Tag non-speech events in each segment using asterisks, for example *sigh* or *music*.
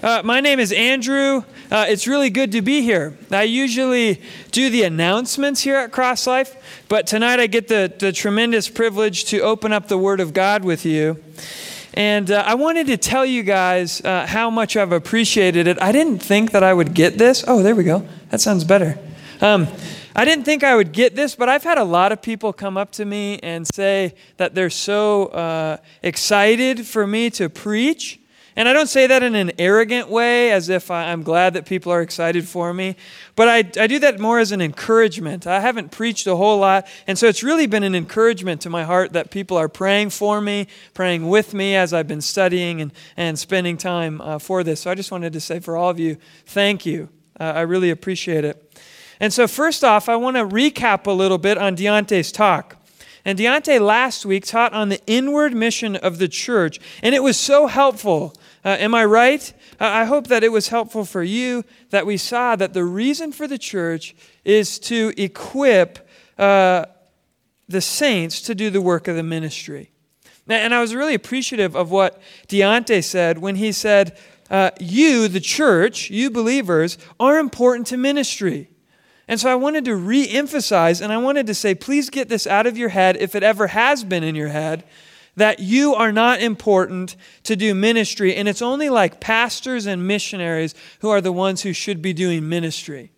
Uh, my name is Andrew. Uh, it's really good to be here. I usually do the announcements here at Cross Life, but tonight I get the, the tremendous privilege to open up the Word of God with you. And uh, I wanted to tell you guys uh, how much I've appreciated it. I didn't think that I would get this. Oh, there we go. That sounds better. Um, I didn't think I would get this, but I've had a lot of people come up to me and say that they're so uh, excited for me to preach. And I don't say that in an arrogant way, as if I'm glad that people are excited for me, but I, I do that more as an encouragement. I haven't preached a whole lot, and so it's really been an encouragement to my heart that people are praying for me, praying with me as I've been studying and, and spending time uh, for this. So I just wanted to say for all of you, thank you. Uh, I really appreciate it. And so, first off, I want to recap a little bit on Deontay's talk. And Deontay last week taught on the inward mission of the church, and it was so helpful. Uh, am I right? Uh, I hope that it was helpful for you that we saw that the reason for the church is to equip uh, the saints to do the work of the ministry. And I was really appreciative of what Deontay said when he said, uh, You, the church, you believers, are important to ministry. And so I wanted to re emphasize and I wanted to say, please get this out of your head if it ever has been in your head that you are not important to do ministry. And it's only like pastors and missionaries who are the ones who should be doing ministry.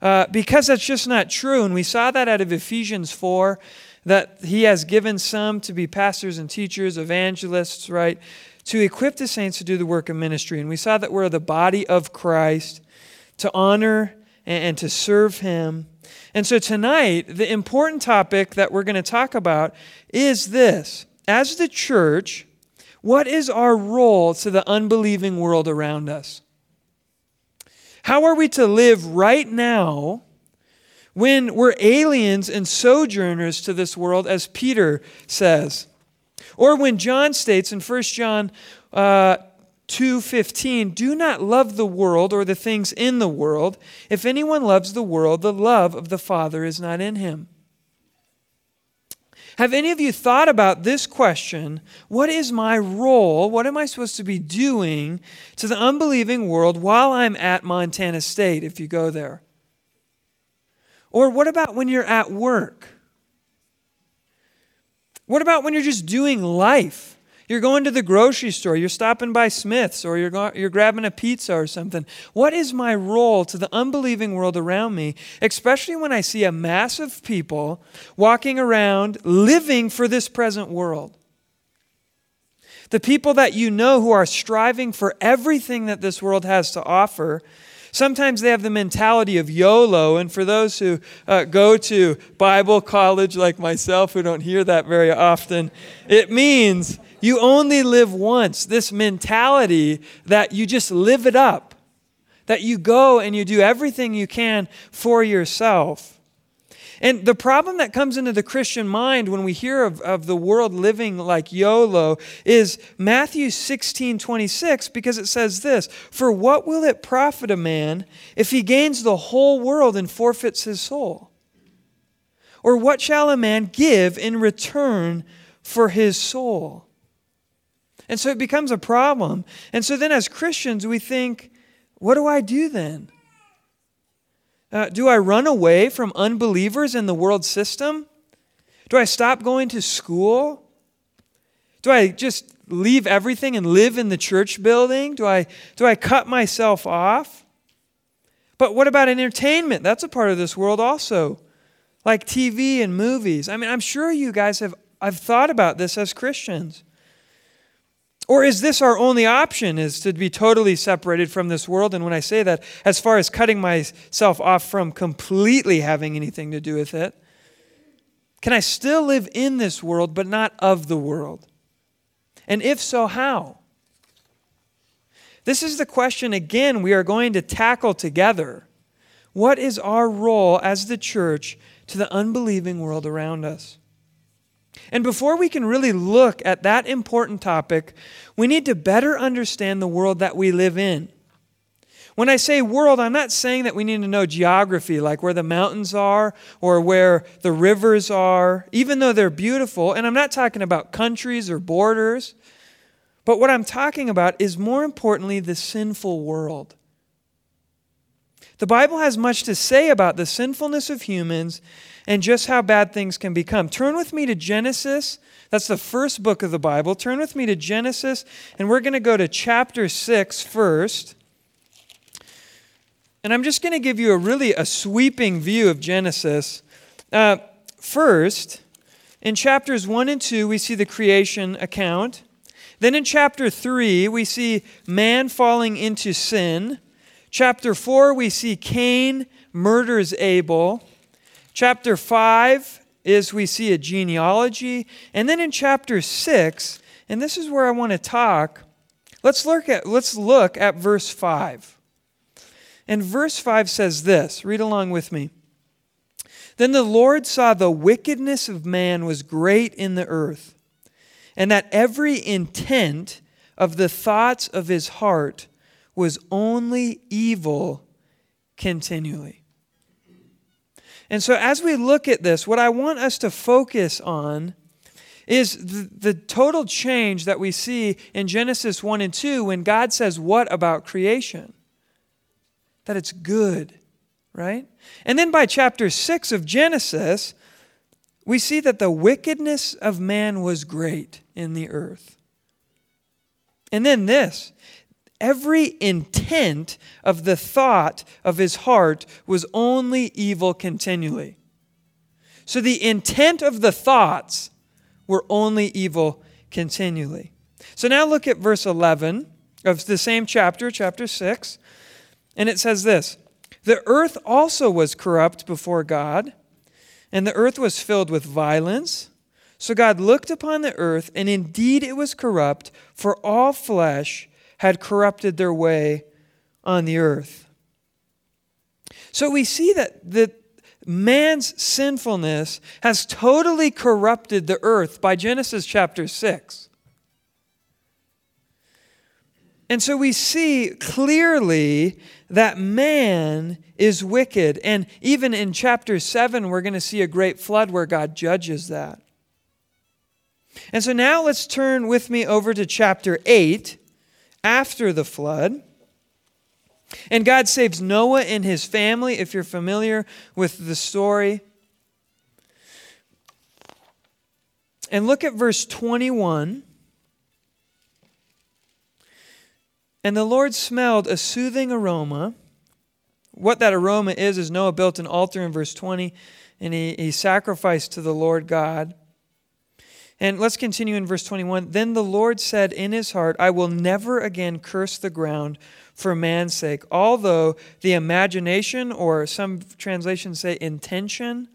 Uh, because that's just not true. And we saw that out of Ephesians 4 that he has given some to be pastors and teachers, evangelists, right? To equip the saints to do the work of ministry. And we saw that we're the body of Christ to honor and, and to serve Him. And so tonight, the important topic that we're going to talk about is this. As the church, what is our role to the unbelieving world around us? How are we to live right now when we're aliens and sojourners to this world, as Peter says? Or when John states in 1 John uh, 2:15 Do not love the world or the things in the world. If anyone loves the world, the love of the Father is not in him. Have any of you thought about this question? What is my role? What am I supposed to be doing to the unbelieving world while I'm at Montana State if you go there? Or what about when you're at work? What about when you're just doing life? You're going to the grocery store, you're stopping by Smith's, or you're, go- you're grabbing a pizza or something. What is my role to the unbelieving world around me, especially when I see a mass of people walking around living for this present world? The people that you know who are striving for everything that this world has to offer. Sometimes they have the mentality of YOLO, and for those who uh, go to Bible college like myself, who don't hear that very often, it means you only live once. This mentality that you just live it up, that you go and you do everything you can for yourself. And the problem that comes into the Christian mind when we hear of, of the world living like YOLO is Matthew 16 26, because it says this For what will it profit a man if he gains the whole world and forfeits his soul? Or what shall a man give in return for his soul? And so it becomes a problem. And so then, as Christians, we think, what do I do then? Uh, do I run away from unbelievers in the world system? Do I stop going to school? Do I just leave everything and live in the church building? Do I, do I cut myself off? But what about entertainment? That's a part of this world also, like TV and movies. I mean, I'm sure you guys have I've thought about this as Christians. Or is this our only option, is to be totally separated from this world? And when I say that, as far as cutting myself off from completely having anything to do with it, can I still live in this world but not of the world? And if so, how? This is the question, again, we are going to tackle together. What is our role as the church to the unbelieving world around us? And before we can really look at that important topic, we need to better understand the world that we live in. When I say world, I'm not saying that we need to know geography, like where the mountains are or where the rivers are, even though they're beautiful. And I'm not talking about countries or borders. But what I'm talking about is more importantly the sinful world. The Bible has much to say about the sinfulness of humans and just how bad things can become. Turn with me to Genesis. That's the first book of the Bible. Turn with me to Genesis, and we're going to go to chapter 6 first. And I'm just going to give you a really a sweeping view of Genesis. Uh, first, in chapters 1 and 2, we see the creation account. Then in chapter 3, we see man falling into sin. Chapter 4, we see Cain murders Abel. Chapter 5 is we see a genealogy. And then in chapter 6, and this is where I want to talk, let's look at, let's look at verse 5. And verse 5 says this read along with me. Then the Lord saw the wickedness of man was great in the earth, and that every intent of the thoughts of his heart was only evil continually. And so, as we look at this, what I want us to focus on is the, the, total change that we see in Genesis 1 and 2 when God says, What about creation? That it's good, right? And then by chapter 6 of Genesis, we see that the wickedness of man was great in the earth. And then this every intent of the thought of his heart was only evil continually. So the intent of the thoughts were only evil continually. So now look at verse 11 of the same chapter, chapter 6, and it says this The earth also was corrupt before God, and the earth was filled with violence. So God looked upon the earth, and indeed it was corrupt, for all flesh had corrupted their way on the earth. So we see that, that man's sinfulness has totally corrupted the earth by Genesis chapter 6. And so we see clearly that man is wicked. And even in chapter 7, we're going to see a great flood where God judges that. And so now let's turn with me over to chapter 8 after the flood. And God saves Noah and his family, if you're familiar with the story. And look at verse 21. And the Lord smelled a soothing aroma. What that aroma is, is Noah built an altar in verse 20, and he, he sacrificed to the Lord God. And let's continue in verse 21. Then the Lord said in his heart, I will never again curse the ground for man's sake, although the imagination, or some translations say intention,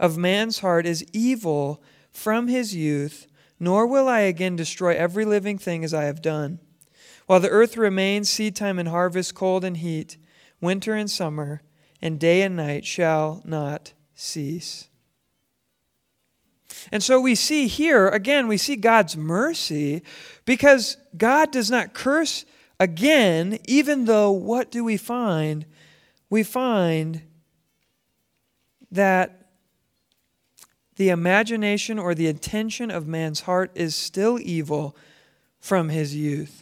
of man's heart is evil from his youth, nor will I again destroy every living thing as I have done. While the earth remains, seed time and harvest, cold and heat, winter and summer, and day and night shall not cease. And so we see here, again, we see God's mercy because God does not curse again, even though what do we find? We find that the imagination or the intention of man's heart is still evil from his youth.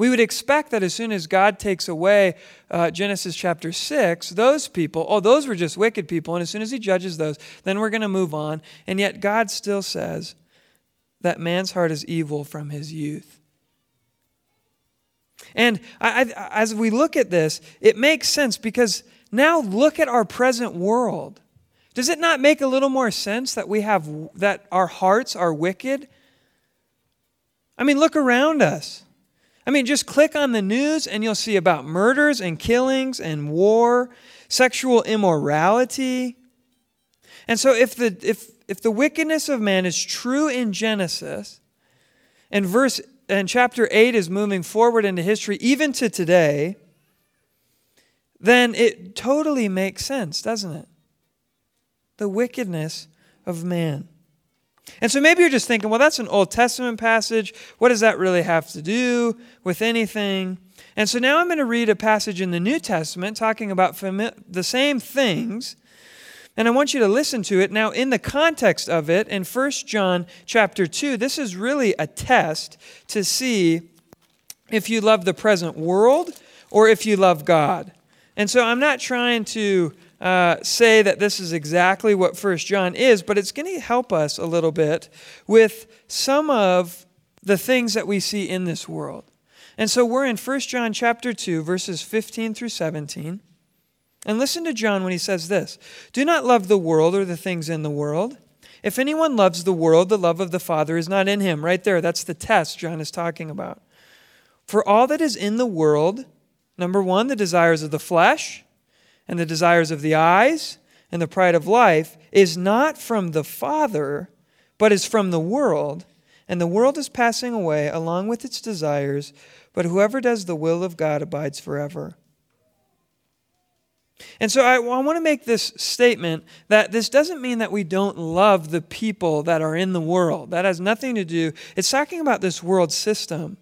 We would expect that as soon as God takes away uh, Genesis chapter 6, those people, oh, those were just wicked people. And as soon as he judges those, then we're going to move on. And yet God still says that man's heart is evil from his youth. And I, I, as we look at this, it makes sense because now look at our present world. Does it not make a little more sense that we have that our hearts are wicked? I mean, look around us. I mean, just click on the news and you'll see about murders and killings and war, sexual immorality. And so if the if if the wickedness of man is true in Genesis, and verse and chapter 8 is moving forward into history even to today, then it totally makes sense, doesn't it? The wickedness of man. And so maybe you're just thinking, well, that's an Old Testament passage. What does that really have to do with anything? And so now I'm going to read a passage in the New Testament talking about fami- the same things. And I want you to listen to it. Now, in the context of it, in 1 John chapter 2, this is really a test to see if you love the present world or if you love God. And so I'm not trying to uh, say that this is exactly what First John is, but it's going to help us a little bit with some of the things that we see in this world. And so we're in First John chapter 2, verses 15 through 17. And listen to John when he says this Do not love the world or the things in the world. If anyone loves the world, the love of the Father is not in him. Right there, that's the test John is talking about. For all that is in the world, number one, the desires of the flesh, and the desires of the eyes and the pride of life is not from the Father, but is from the world. And the world is passing away along with its desires, but whoever does the will of God abides forever. And so I, I want to make this statement that this doesn't mean that we don't love the people that are in the world. That has nothing to do, it's talking about this world system.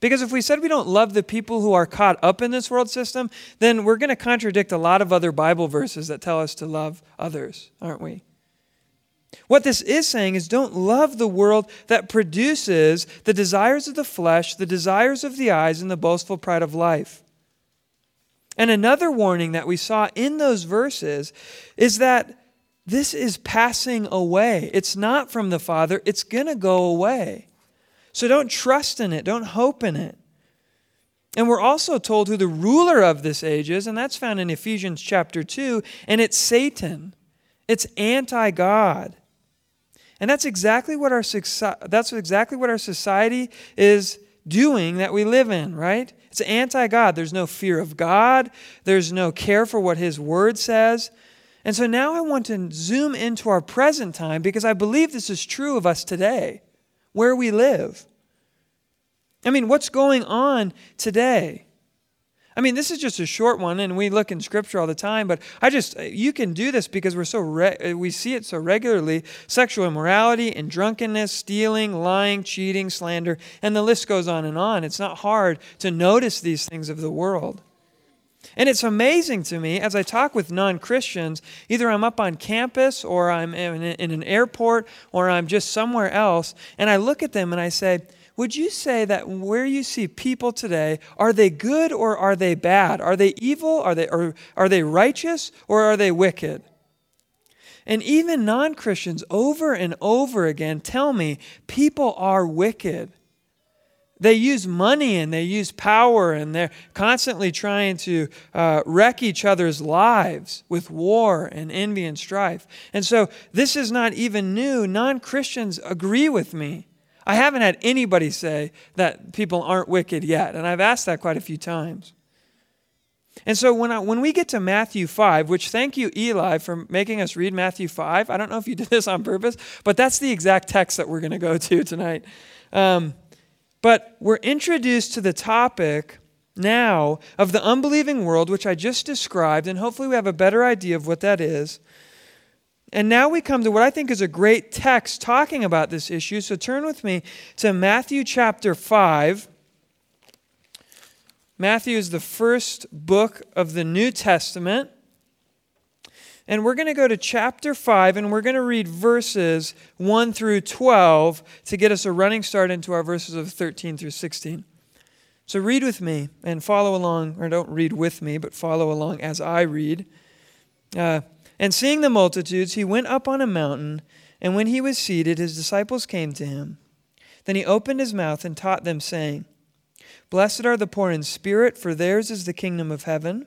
Because if we said we don't love the people who are caught up in this world system, then we're going to contradict a lot of other Bible verses that tell us to love others, aren't we? What this is saying is don't love the world that produces the desires of the flesh, the desires of the eyes, and the boastful pride of life. And another warning that we saw in those verses is that this is passing away. It's not from the Father, it's going to go away. So don't trust in it, don't hope in it. And we're also told who the ruler of this age is, and that's found in Ephesians chapter 2, and it's Satan. It's anti God. And that's exactly what our that's exactly what our society is doing that we live in, right? It's anti God. There's no fear of God, there's no care for what His Word says. And so now I want to zoom into our present time because I believe this is true of us today where we live. I mean, what's going on today? I mean, this is just a short one, and we look in Scripture all the time. But I just you can do this because we're so re- we see it so regularly: sexual immorality and drunkenness, stealing, lying, cheating, slander, and the list goes on and on. It's not hard to notice these things of the world. And it's amazing to me as I talk with non Christians, either I'm up on campus or I'm in, an airport or I'm just somewhere else, and I look at them and I say, Would you say that where you see people today, are they good or are they bad? Are they evil? Are they, or are they righteous or are they wicked? And even non Christians over and over again tell me people are wicked. They use money and they use power and they're constantly trying to uh, wreck each other's lives with war and envy and strife. And so this is not even new. Non Christians agree with me. I haven't had anybody say that people aren't wicked yet, and I've asked that quite a few times. And so when, I, when we get to Matthew 5, which thank you, Eli, for making us read Matthew 5. I don't know if you did this on purpose, but that's the exact text that we're going to go to tonight. Um, but we're introduced to the topic now of the unbelieving world, which I just described, and hopefully we have a better idea of what that is. And now we come to what I think is a great text talking about this issue. So turn with me to Matthew chapter 5. Matthew is the first book of the New Testament. And we're going to go to chapter 5 and we're going to read verses 1 through 12 to get us a running start into our verses of 13 through 16. So read with me and follow along, or don't read with me, but follow along as I read. Uh, and seeing the multitudes, he went up on a mountain, and when he was seated, his disciples came to him. Then he opened his mouth and taught them, saying, Blessed are the poor in spirit, for theirs is the kingdom of heaven.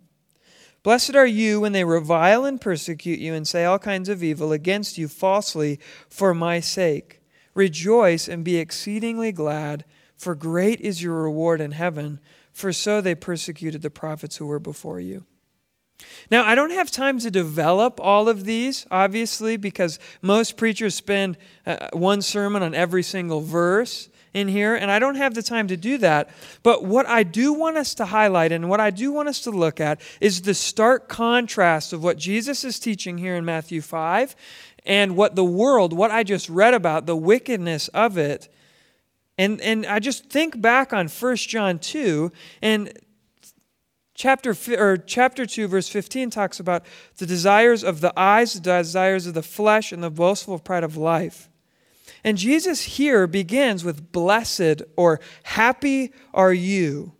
Blessed are you when they revile and persecute you and say all kinds of evil against you falsely for my sake. Rejoice and be exceedingly glad, for great is your reward in heaven, for so they persecuted the prophets who were before you. Now, I don't have time to develop all of these, obviously, because most preachers spend uh, one sermon on every single verse in here, and I don't have the time to do that. But what I do want us to highlight and what I do want us to look at is the stark contrast of what Jesus is teaching here in Matthew 5 and what the world, what I just read about, the wickedness of it. And, and I just think back on 1 John 2, and chapter, or chapter 2, verse 15 talks about the desires of the eyes, the desires of the flesh, and the boastful pride of life. And Jesus here begins with blessed or happy are you.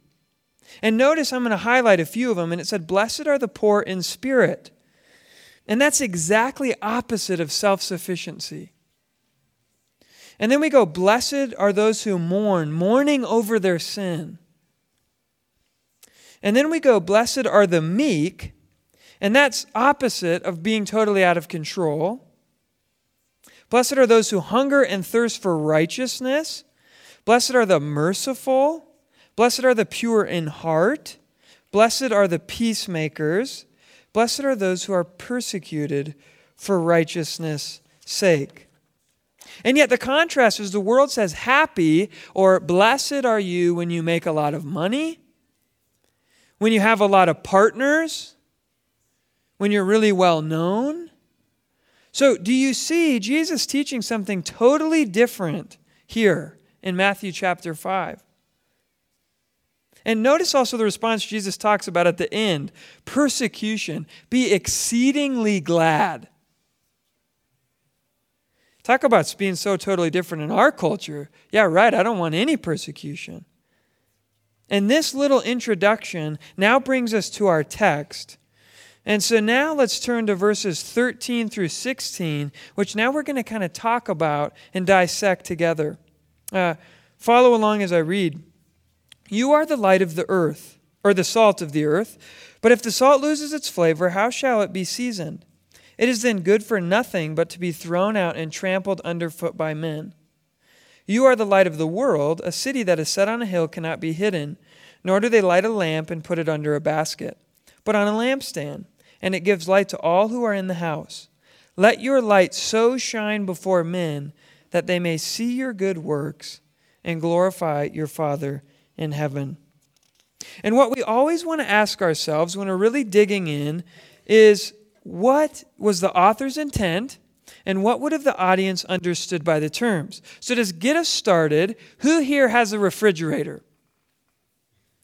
And notice I'm going to highlight a few of them, and it said, Blessed are the poor in spirit. And that's exactly opposite of self sufficiency. And then we go, Blessed are those who mourn, mourning over their sin. And then we go, Blessed are the meek. And that's opposite of being totally out of control. Blessed are those who hunger and thirst for righteousness. Blessed are the merciful. Blessed are the pure in heart. Blessed are the peacemakers. Blessed are those who are persecuted for righteousness' sake. And yet, the contrast is the world says, Happy or blessed are you when you make a lot of money, when you have a lot of partners, when you're really well known. So, do you see Jesus teaching something totally different here in Matthew chapter 5? And notice also the response Jesus talks about at the end persecution. Be exceedingly glad. Talk about being so totally different in our culture. Yeah, right, I don't want any persecution. And this little introduction now brings us to our text. And so now let's turn to verses 13 through 16, which now we're going to kind of talk about and dissect together. Uh, follow along as I read. You are the light of the earth, or the salt of the earth. But if the salt loses its flavor, how shall it be seasoned? It is then good for nothing but to be thrown out and trampled underfoot by men. You are the light of the world. A city that is set on a hill cannot be hidden, nor do they light a lamp and put it under a basket, but on a lampstand, and it gives light to all who are in the house. Let your light so shine before men that they may see your good works and glorify your Father in heaven. And what we always want to ask ourselves when we're really digging in is what was the author's intent and what would have the audience understood by the terms? So, to get us started, who here has a refrigerator?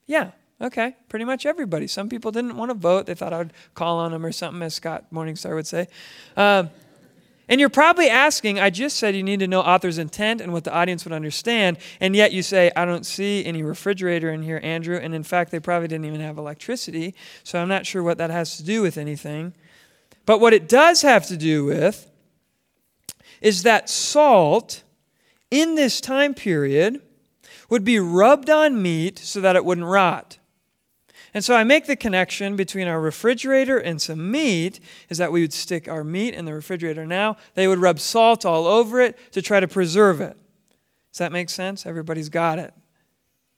Yeah, okay, pretty much everybody. Some people didn't want to vote. They thought I would call on them or something, as Scott Morningstar would say. Um, and you're probably asking, I just said you need to know author's intent and what the audience would understand, and yet you say, I don't see any refrigerator in here, Andrew. And in fact, they probably didn't even have electricity, so I'm not sure what that has to do with anything. But what it does have to do with is that salt in this time period would be rubbed on meat so that it wouldn't rot. And so I make the connection between our refrigerator and some meat is that we would stick our meat in the refrigerator now. They would rub salt all over it to try to preserve it. Does that make sense? Everybody's got it.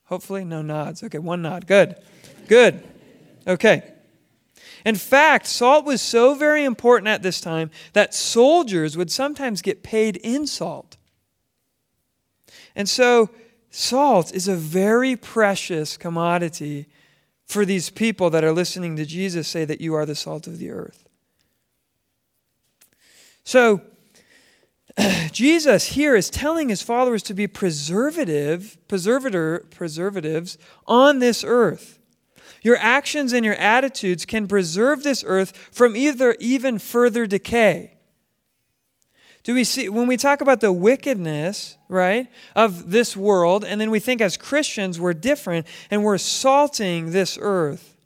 Hopefully, no nods. Okay, one nod. Good. Good. Okay. In fact, salt was so very important at this time that soldiers would sometimes get paid in salt. And so, salt is a very precious commodity for these people that are listening to Jesus say that you are the salt of the earth. So, *clears throat* Jesus here is telling his followers to be preservative, preservator, preservatives on this earth. Your actions and your attitudes can preserve this earth from either even further decay. Do we see when we talk about the wickedness, right, of this world, and then we think as Christians we're different and we're salting this earth.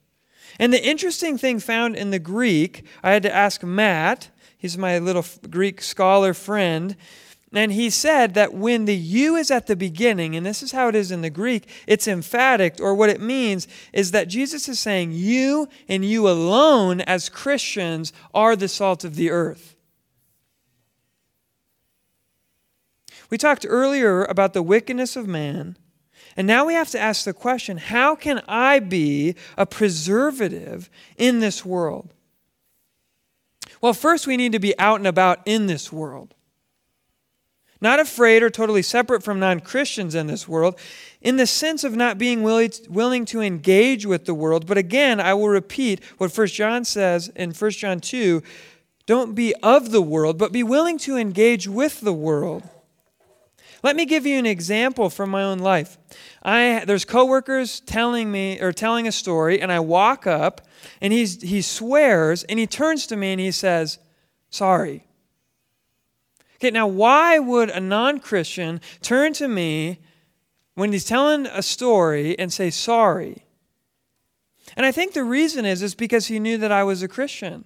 And the interesting thing found in the Greek, I had to ask Matt, he's my little Greek scholar friend, and he said that when the you is at the beginning, and this is how it is in the Greek, it's emphatic, or what it means is that Jesus is saying, You and you alone as Christians are the salt of the earth. We talked earlier about the wickedness of man And now we have to ask the question how can I be a preservative in this world? Well, first, we need to be out and about in this world. Not afraid or totally separate from non Christians in this world, in the sense of not being willing to engage with the world. But again, I will repeat what 1 John says in 1 John 2 don't be of the world, but be willing to engage with the world. Let me give you an example from my own life. I, there's coworkers telling me or telling a story, and I walk up, and he's, he swears, and he turns to me and he says, "Sorry." Okay, now why would a non-Christian turn to me when he's telling a story and say sorry? And I think the reason is is because he knew that I was a Christian.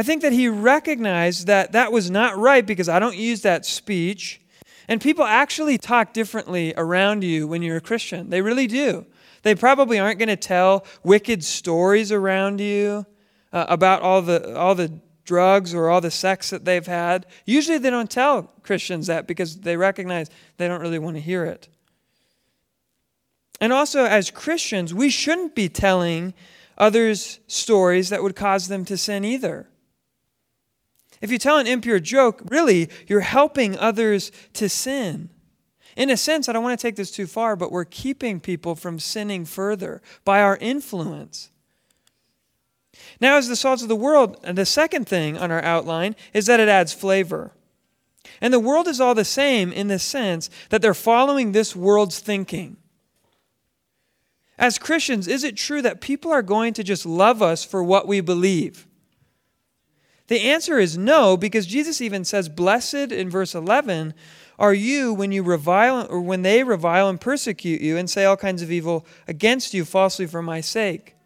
I think that he recognized that that was not right because I don't use that speech. And people actually talk differently around you when you're a Christian. They really do. They probably aren't going to tell wicked stories around you uh, about all the, all the drugs or all the sex that they've had. Usually they don't tell Christians that because they recognize they don't really want to hear it. And also, as Christians, we shouldn't be telling others stories that would cause them to sin either. If you tell an impure joke, really, you're helping others to sin. In a sense, I don't want to take this too far, but we're keeping people from sinning further by our influence. Now, as the salt of the world, the second thing on our outline is that it adds flavor. And the world is all the same in the sense that they're following this world's thinking. As Christians, is it true that people are going to just love us for what we believe? The answer is no, because Jesus even says, Blessed in verse 11 are you when you revile or when they revile and persecute you and say all kinds of evil against you falsely for my sake.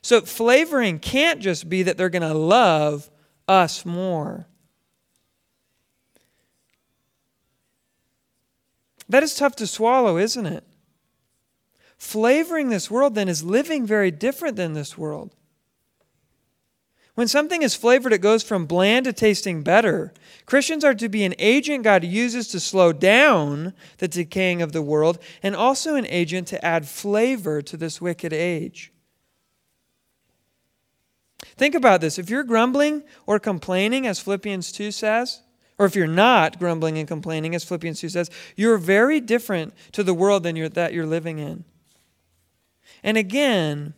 So flavoring can't just be that they're going to love us more. That is tough to swallow, isn't it? Flavoring this world then is living very different than this world. When something is flavored, it goes from bland to tasting better. Christians are to be an agent God uses to slow down the decaying of the world and also an agent to add flavor to this wicked age. Think about this. If you're grumbling or complaining, as Philippians 2 says, or if you're not grumbling and complaining, as Philippians 2 says, you're very different to the world than you're, that you're living in. And again,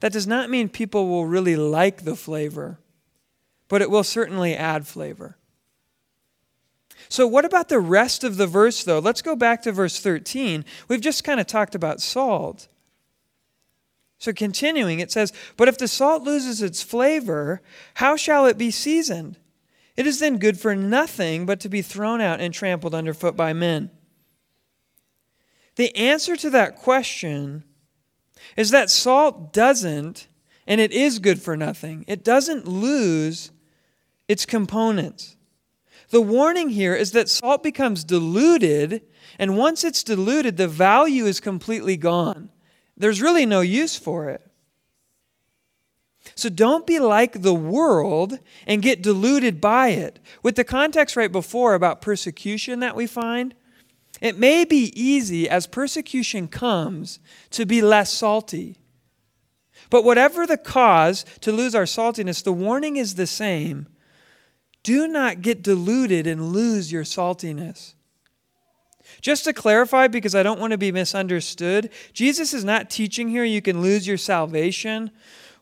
that does not mean people will really like the flavor, but it will certainly add flavor. So, what about the rest of the verse, though? Let's go back to verse 13. We've just kind of talked about salt. So, continuing, it says, But if the salt loses its flavor, how shall it be seasoned? It is then good for nothing but to be thrown out and trampled underfoot by men. The answer to that question is that salt doesn't, and it is good for nothing, it doesn't lose its components. The warning here is that salt becomes diluted, and once it's diluted, the value is completely gone. There's really no use for it. So don't be like the world and get deluded by it. With the context right before about persecution that we find, it may be easy as persecution comes to be less salty. But whatever the cause to lose our saltiness, the warning is the same. Do not get deluded and lose your saltiness. Just to clarify, because I don't want to be misunderstood, Jesus is not teaching here you can lose your salvation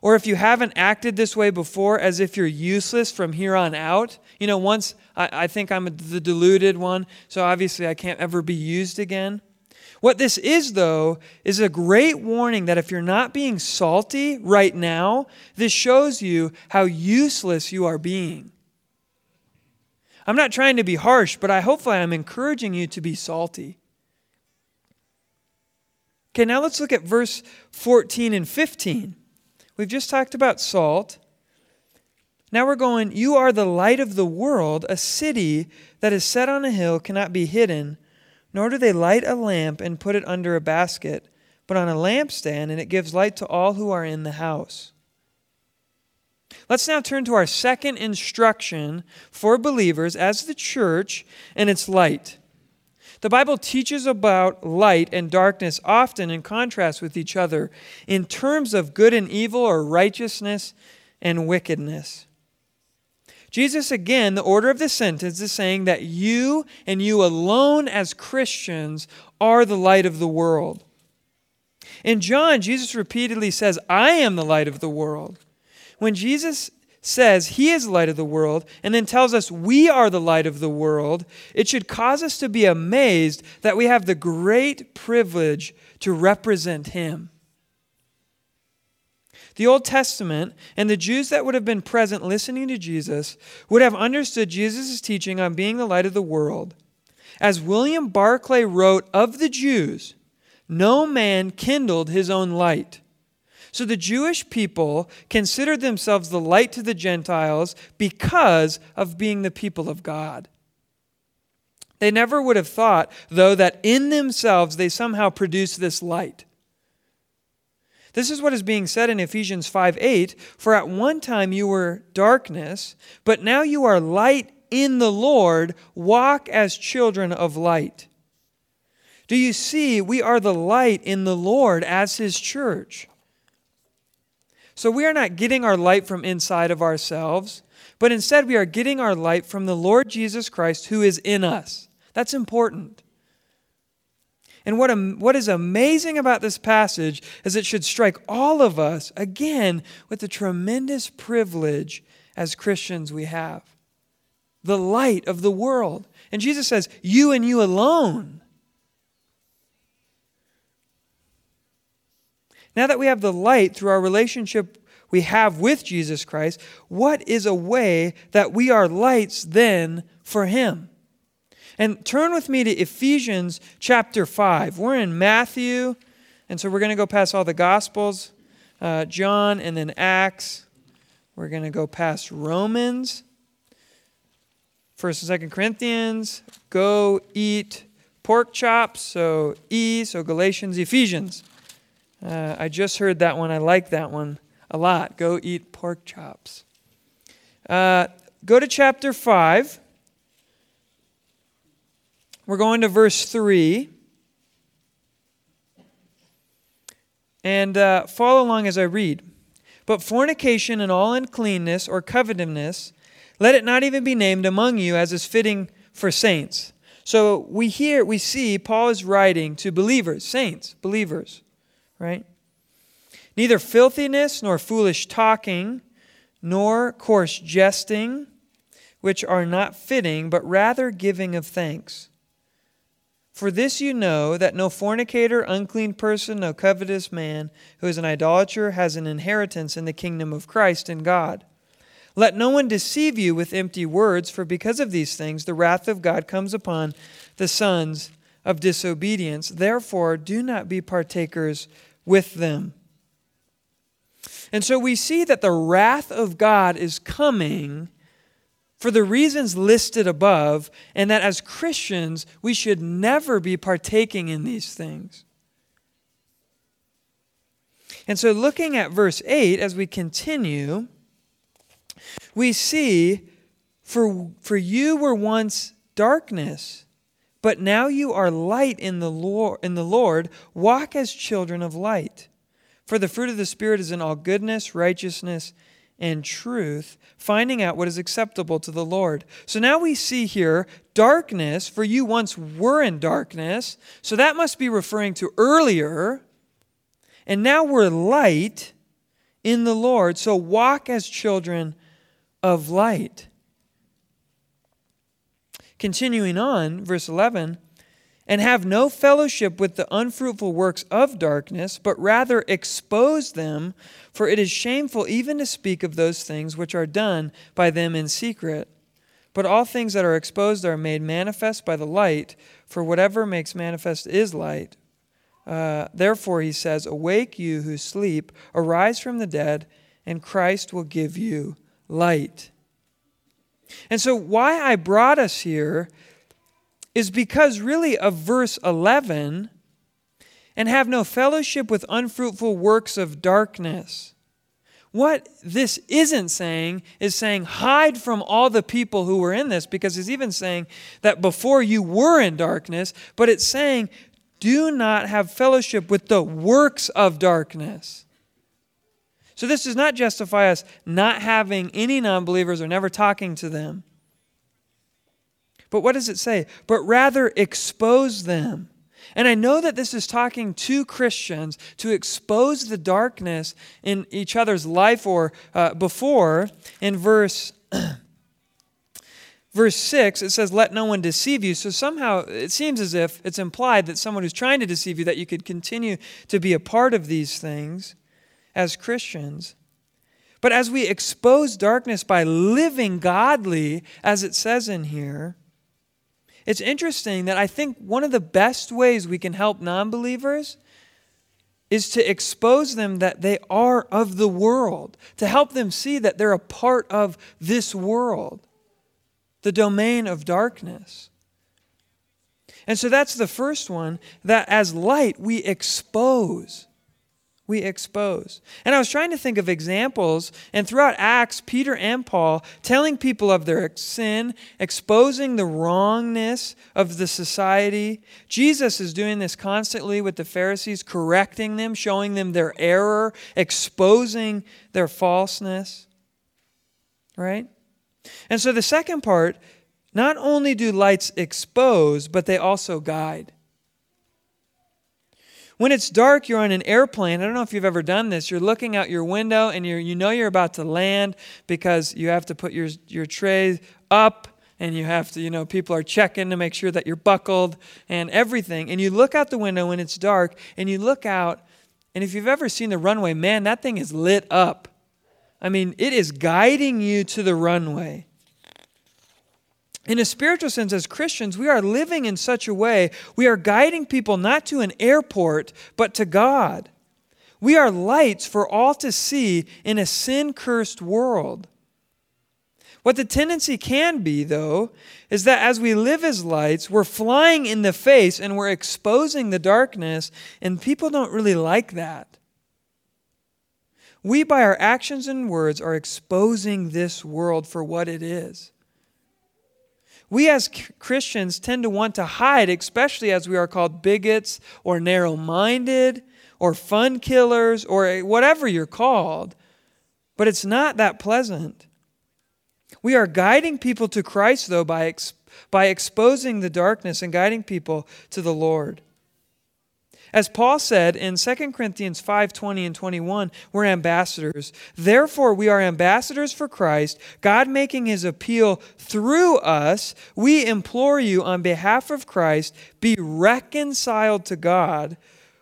or if you haven't acted this way before, as if you're useless from here on out. You know, once I, I think I'm the deluded one, so obviously I can't ever be used again. What this is, though, is a great warning that if you're not being salty right now, this shows you how useless you are being. I'm not trying to be harsh, but I hopefully I'm encouraging you to be salty. Okay, now let's look at verse 14 and 15. We've just talked about salt. Now we're going, You are the light of the world. A city that is set on a hill cannot be hidden, nor do they light a lamp and put it under a basket, but on a lampstand, and it gives light to all who are in the house. Let's now turn to our second instruction for believers as the church and its light. The Bible teaches about light and darkness often in contrast with each other in terms of good and evil or righteousness and wickedness. Jesus, again, the order of the sentence is saying that you and you alone as Christians are the light of the world. In John, Jesus repeatedly says, I am the light of the world. When Jesus says he is the light of the world and then tells us we are the light of the world, it should cause us to be amazed that we have the great privilege to represent him. The Old Testament and the Jews that would have been present listening to Jesus would have understood Jesus' teaching on being the light of the world. As William Barclay wrote of the Jews, no man kindled his own light. So the Jewish people considered themselves the light to the Gentiles because of being the people of God. They never would have thought, though, that in themselves they somehow produced this light. This is what is being said in Ephesians 5 8. For at one time you were darkness, but now you are light in the Lord. Walk as children of light. Do you see? We are the light in the Lord as His church. So we are not getting our light from inside of ourselves, but instead we are getting our light from the Lord Jesus Christ who is in us. That's important. And what, what is amazing about this passage is it should strike all of us, again, with the tremendous privilege as Christians we have the light of the world. And Jesus says, You and you alone. Now that we have the light through our relationship we have with Jesus Christ, what is a way that we are lights then for Him? And turn with me to Ephesians chapter 5. We're in Matthew, and so we're going to go past all the Gospels, uh, John, and then Acts. We're going to go past Romans, 1st and 2nd Corinthians, go eat pork chops, so E, so Galatians, Ephesians. Uh, I just heard that one. I like that one a lot. Go eat pork chops. Uh, go to chapter 5. We're going to verse 3. And uh, follow along as I read. But fornication and all uncleanness or covetousness, let it not even be named among you as is fitting for saints. So we hear, we see Paul is writing to believers, saints, believers right? Neither filthiness, nor foolish talking, nor coarse jesting, which are not fitting, but rather giving of thanks. For this you know that no fornicator, unclean person, no covetous man who is an idolater has an inheritance in the kingdom of Christ and God. Let no one deceive you with empty words, for because of these things the wrath of God comes upon the sons of disobedience. Therefore, do not be partakers with them. And so we see that the wrath of God is coming for the reasons listed above, and that as Christians, we should never be partaking in these things. And so, looking at verse 8 as we continue, we see, For, for you were once darkness but now you are light in the Lord, in the Lord. Walk as children of light. For the fruit of the Spirit is in all goodness, righteousness, and truth, finding out what is acceptable to the Lord. So now we see here darkness, for you once were in darkness. So that must be referring to earlier. And now we're light in the Lord. So walk as children of light. Continuing on, verse 11, and have no fellowship with the unfruitful works of darkness, but rather expose them, for it is shameful even to speak of those things which are done by them in secret. But all things that are exposed are made manifest by the light, for whatever makes manifest is light. Uh, therefore, he says, Awake, you who sleep, arise from the dead, and Christ will give you light. And so, why I brought us here is because really of verse 11 and have no fellowship with unfruitful works of darkness. what this isn't saying is saying hide from all the people who were in this, because it's even saying that before you were in darkness, but it's saying do not have fellowship with the works of darkness. So this does not justify us not having any non believers or never talking to them. But what does it say? But rather expose them. And I know that this is talking to Christians to expose the darkness in each other's life or uh, before in verse. *clears throat* verse 6 it says let no one deceive you so somehow it seems as if it's implied that someone who's trying to deceive you that you could continue to be a part of these things as Christians. But as we expose darkness by living godly, as it says in here, it's interesting that I think one of the best ways we can help non believers is to expose them that they are of the world, to help them see that they're a part of this world, the domain of darkness. And so that's the first one that as light we expose we expose. And I was trying to think of examples, and throughout Acts, Peter and Paul telling people of their sin, exposing the wrongness of the society. Jesus is doing this constantly with the Pharisees, correcting them, showing them their error, exposing their falseness. Right? And so the second part not only do lights expose, but they also guide. When it's dark, you're on an airplane. I don't know if you've ever done this. You're looking out your window and you you know you're about to land because you have to put your, your tray up and you have to, you know, people are checking to make sure that you're buckled and everything. And you look out the window when it's dark and you look out, and if you've ever seen the runway, man, that thing is lit up. I mean, it is guiding you to the runway. In a spiritual sense, as Christians, we are living in such a way, we are guiding people not to an airport, but to God. We are lights for all to see in a sin cursed world. What the tendency can be, though, is that as we live as lights, we're flying in the face and we're exposing the darkness, and people don't really like that. We, by our actions and words, are exposing this world for what it is. We as Christians tend to want to hide, especially as we are called bigots or narrow minded or fun killers or whatever you're called. But it's not that pleasant. We are guiding people to Christ, though, by, ex- by exposing the darkness and guiding people to the Lord. As Paul said in 2 Corinthians 5:20 and 21, we're ambassadors. Therefore we are ambassadors for Christ, God making his appeal through us. We implore you on behalf of Christ, be reconciled to God.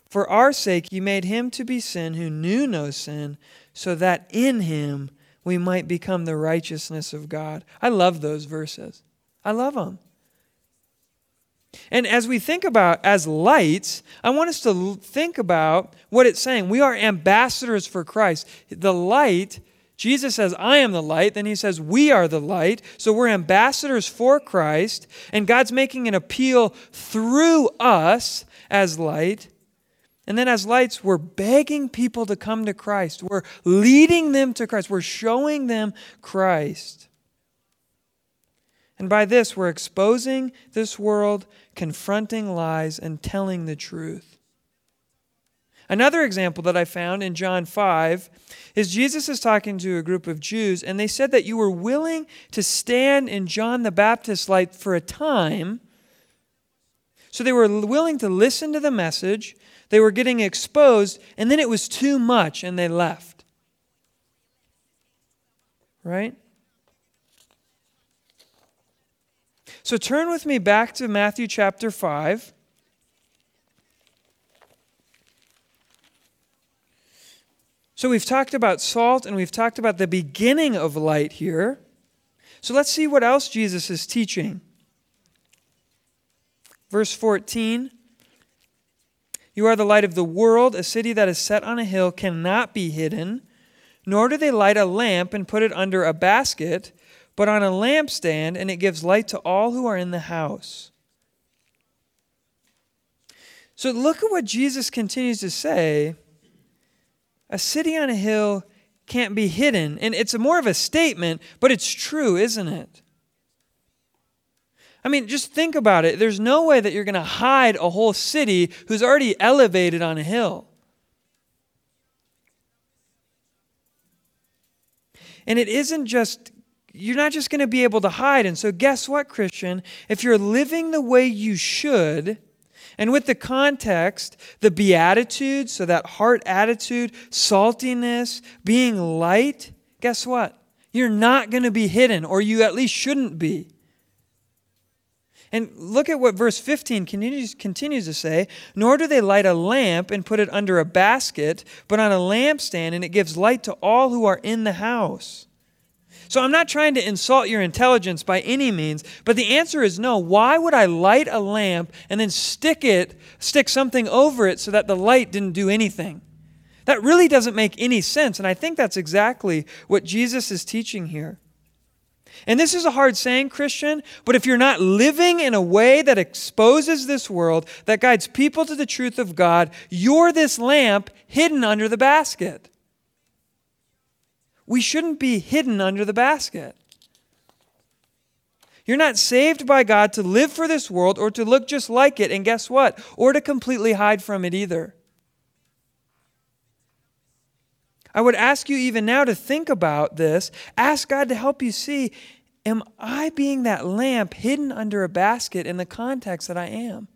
For our sake you made him to be sin who knew no sin, so that in him we might become the righteousness of God. I love those verses. I love them. And as we think about as lights, I want us to think about what it's saying. We are ambassadors for Christ. The light, Jesus says, I am the light. Then he says, We are the light. So we're ambassadors for Christ. And God's making an appeal through us as light. And then, as lights, we're begging people to come to Christ. We're leading them to Christ. We're showing them Christ. And by this, we're exposing this world confronting lies, and telling the truth. Another example that I found in John 5 is Jesus is talking to a group of Jews, and they said that you were willing to stand in John the Baptist's light for a time. So they were willing to listen to the message, they were getting exposed, and then it was too much, and they left. Right? So turn with me back to Matthew chapter 5. So we've talked about salt and we've talked about the beginning of light here. So let's see what else Jesus is teaching. Verse 14 You are the light of the world. A city that is set on a hill cannot be hidden, nor do they light a lamp and put it under a basket but on a lampstand, and it gives light to all who are in the house. So look at what Jesus continues to say. A city on a hill can't be hidden. And it's more of a statement, but it's true, isn't it? I mean, just think about it. There's no way that you're going to hide a whole city who's already elevated on a hill. And it isn't just, you're not just going to be able to hide. And so, guess what, Christian? If you're living the way you should, and with the context, the beatitude, so that heart attitude, saltiness, being light, guess what? You're not going to be hidden, or you at least shouldn't be. And look at what verse 15 continues, continues to say Nor do they light a lamp and put it under a basket, but on a lampstand, and it gives light to all who are in the house. So I'm not trying to insult your intelligence by any means, but the answer is no. Why would I light a lamp and then stick it, stick something over it so that the light didn't do anything? That really doesn't make any sense, and I think that's exactly what Jesus is teaching here. And this is a hard saying, Christian, but if you're not living in a way that exposes this world, that guides people to the truth of God, you're this lamp hidden under the basket. We shouldn't be hidden under the basket. You're not saved by God to live for this world or to look just like it, and guess what? Or to completely hide from it either. I would ask you even now to think about this. Ask God to help you see Am I being that lamp hidden under a basket in the context that I am?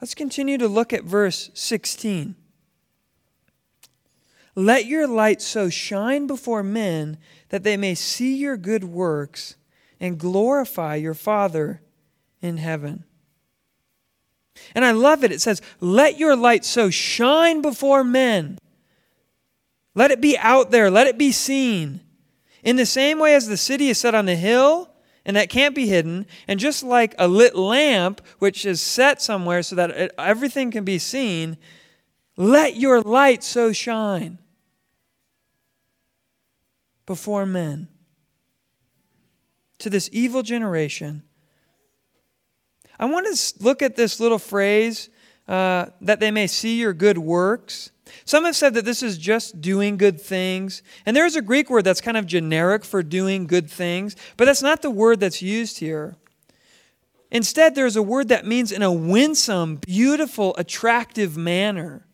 Let's continue to look at verse 16. Let your light so shine before men that they may see your good works and glorify your Father in heaven. And I love it. It says, Let your light so shine before men. Let it be out there, let it be seen. In the same way as the city is set on the hill, and that can't be hidden, and just like a lit lamp, which is set somewhere so that it, everything can be seen, let your light so shine before men to this evil generation I want to look at this little phrase uh, that they may see your good works. Some have said that this is just doing good things. And there is a Greek word that's kind of generic for doing good things, but that's not the word that's used here. Instead, there's a word that means in a winsome, beautiful, attractive manner.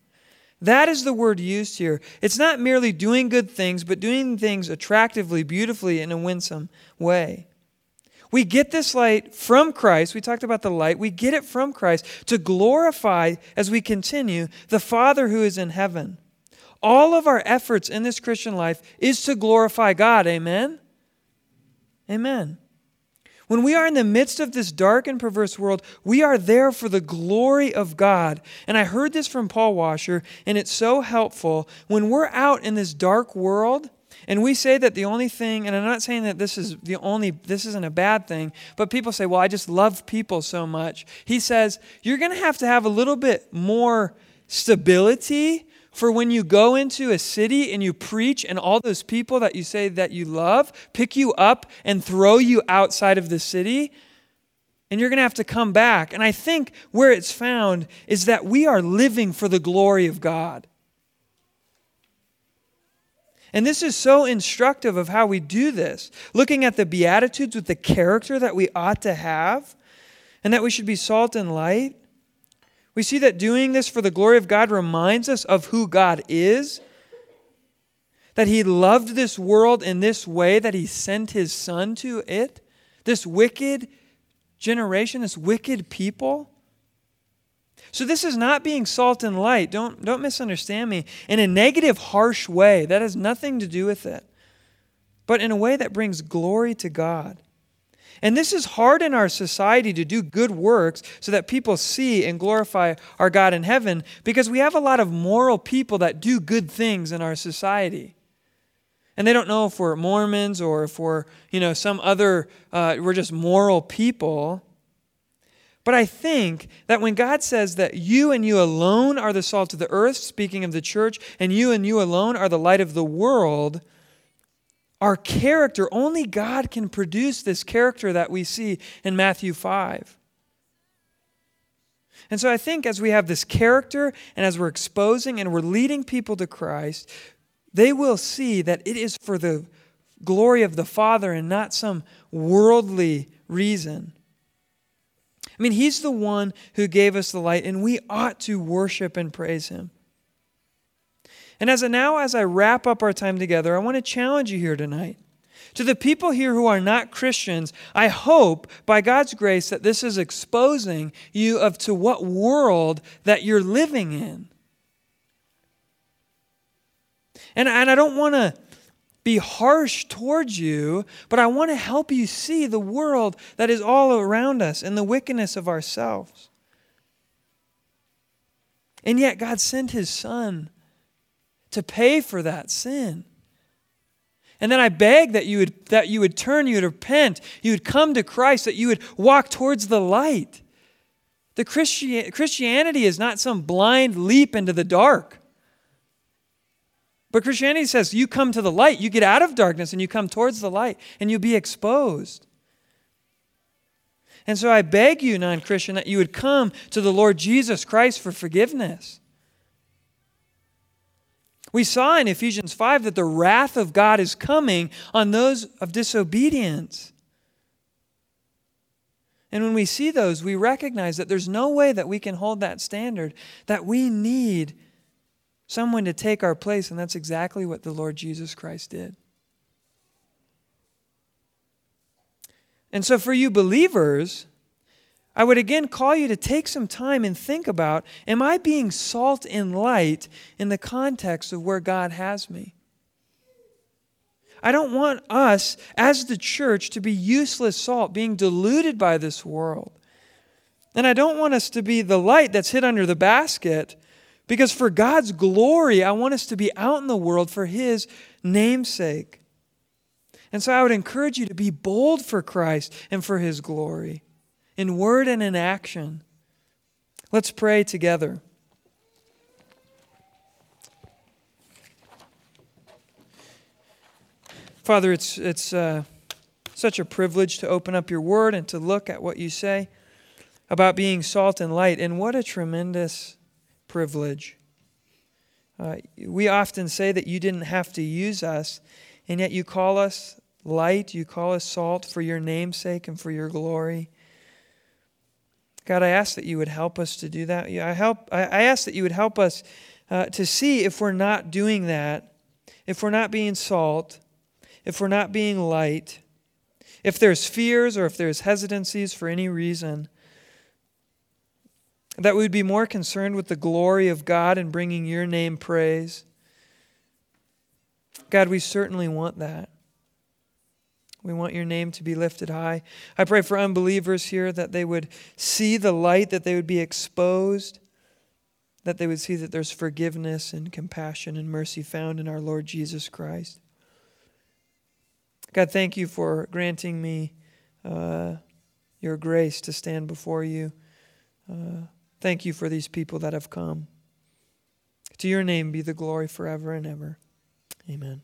That is the word used here. It's not merely doing good things, but doing things attractively, beautifully, in a winsome way. We get this light from Christ. We talked about the light. We get it from Christ to glorify, as we continue, the Father who is in heaven. All of our efforts in this Christian life is to glorify God. Amen? Amen. When we are in the midst of this dark and perverse world, we are there for the glory of God. And I heard this from Paul Washer, and it's so helpful. When we're out in this dark world, and we say that the only thing, and I'm not saying that this is the only, this isn't a bad thing, but people say, well, I just love people so much. He says, you're going to have to have a little bit more stability for when you go into a city and you preach, and all those people that you say that you love pick you up and throw you outside of the city. And you're going to have to come back. And I think where it's found is that we are living for the glory of God. And this is so instructive of how we do this. Looking at the Beatitudes with the character that we ought to have, and that we should be salt and light. We see that doing this for the glory of God reminds us of who God is, that He loved this world in this way, that He sent His Son to it, this wicked generation, this wicked people. So this is not being salt and light. Don't, don't misunderstand me. In a negative, harsh way, that has nothing to do with it. But in a way that brings glory to God. And this is hard in our society to do good works so that people see and glorify our God in heaven because we have a lot of moral people that do good things in our society. And they don't know if we're Mormons or if we're, you know, some other, uh, we're just moral people. But I think that when God says that you and you alone are the salt of the earth, speaking of the church, and you and you alone are the light of the world, our character, only God can produce this character that we see in Matthew 5. And so I think as we have this character and as we're exposing and we're leading people to Christ, they will see that it is for the glory of the Father and not some worldly reason. I mean, He's the one who gave us the light, and we ought to worship and praise Him. And as a, now, as I wrap up our time together, I want to challenge you here tonight. To the people here who are not Christians, I hope by God's grace that this is exposing you of to what world that you're living in. And, and I don't want to be harsh towards you, but I want to help you see the world that is all around us and the wickedness of ourselves. And yet, God sent His Son to pay for that sin. And then I beg that you would, that you would turn, you would repent, you would come to Christ, that you would walk towards the light. The Christi- Christianity is not some blind leap into the dark. But Christianity says you come to the light, you get out of darkness and you come towards the light and you'll be exposed. And so I beg you, non Christian, that you would come to the Lord Jesus Christ for forgiveness. We saw in Ephesians 5 that the wrath of God is coming on those of disobedience. And when we see those, we recognize that there's no way that we can hold that standard, that we need someone to take our place, and that's exactly what the Lord Jesus Christ did. And so, for you believers, I would again call you to take some time and think about Am I being salt and light in the context of where God has me? I don't want us as the church to be useless salt, being diluted by this world. And I don't want us to be the light that's hid under the basket because for God's glory, I want us to be out in the world for His namesake. And so I would encourage you to be bold for Christ and for His glory, in word and in action. Let's pray together. Father, it's, it's uh, such a privilege to open up your word and to look at what you say about being salt and light. And what a tremendous privilege. Uh, we often say that you didn't have to use us, and yet you call us light, you call us salt for your namesake and for your glory. God, I ask that you would help us to do that. I, help, I ask that you would help us uh, to see if we're not doing that, if we're not being salt, if we're not being light, if there's fears or if there's hesitancies for any reason that we would be more concerned with the glory of God and bringing your name praise. God, we certainly want that. We want your name to be lifted high. I pray for unbelievers here that they would see the light, that they would be exposed, that they would see that there's forgiveness and compassion and mercy found in our Lord Jesus Christ. God, thank you for granting me uh, your grace to stand before you. Uh, Thank you for these people that have come. To your name be the glory forever and ever. Amen.